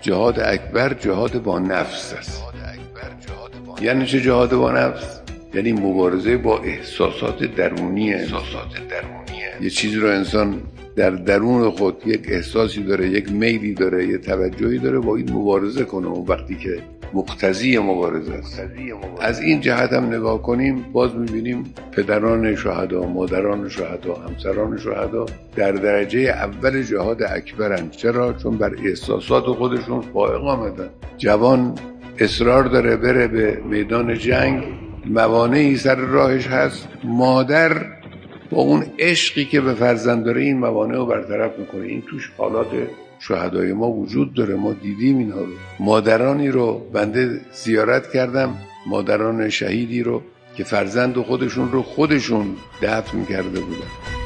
جهاد اکبر جهاد با نفس است. یعنی چه جهاد با نفس؟ یعنی مبارزه با احساسات درونی. احساسات درونی. یه چیزی رو انسان در درون خود یک احساسی داره یک میلی داره یه توجهی داره با این مبارزه کنه. و وقتی که مقتضی مبارزه است. از این جهت هم نگاه کنیم باز می‌بینیم پدران شهدا مادران شهدا همسران شهدا در درجه اول جهاد اکبرن. چرا؟ چون بر احساسات خودشون فائق آمدن جوان اصرار داره بره به میدان جنگ. موانعی سر راهش هست. مادر با اون عشقی که به فرزند داره این موانع رو برطرف می‌کنه. این توش حالات شهدای ما وجود داره. ما دیدیم اینها رو. مادرانی رو بنده زیارت کردم. مادران شهیدی رو که فرزند خودشون رو خودشون دفن کرده بودن.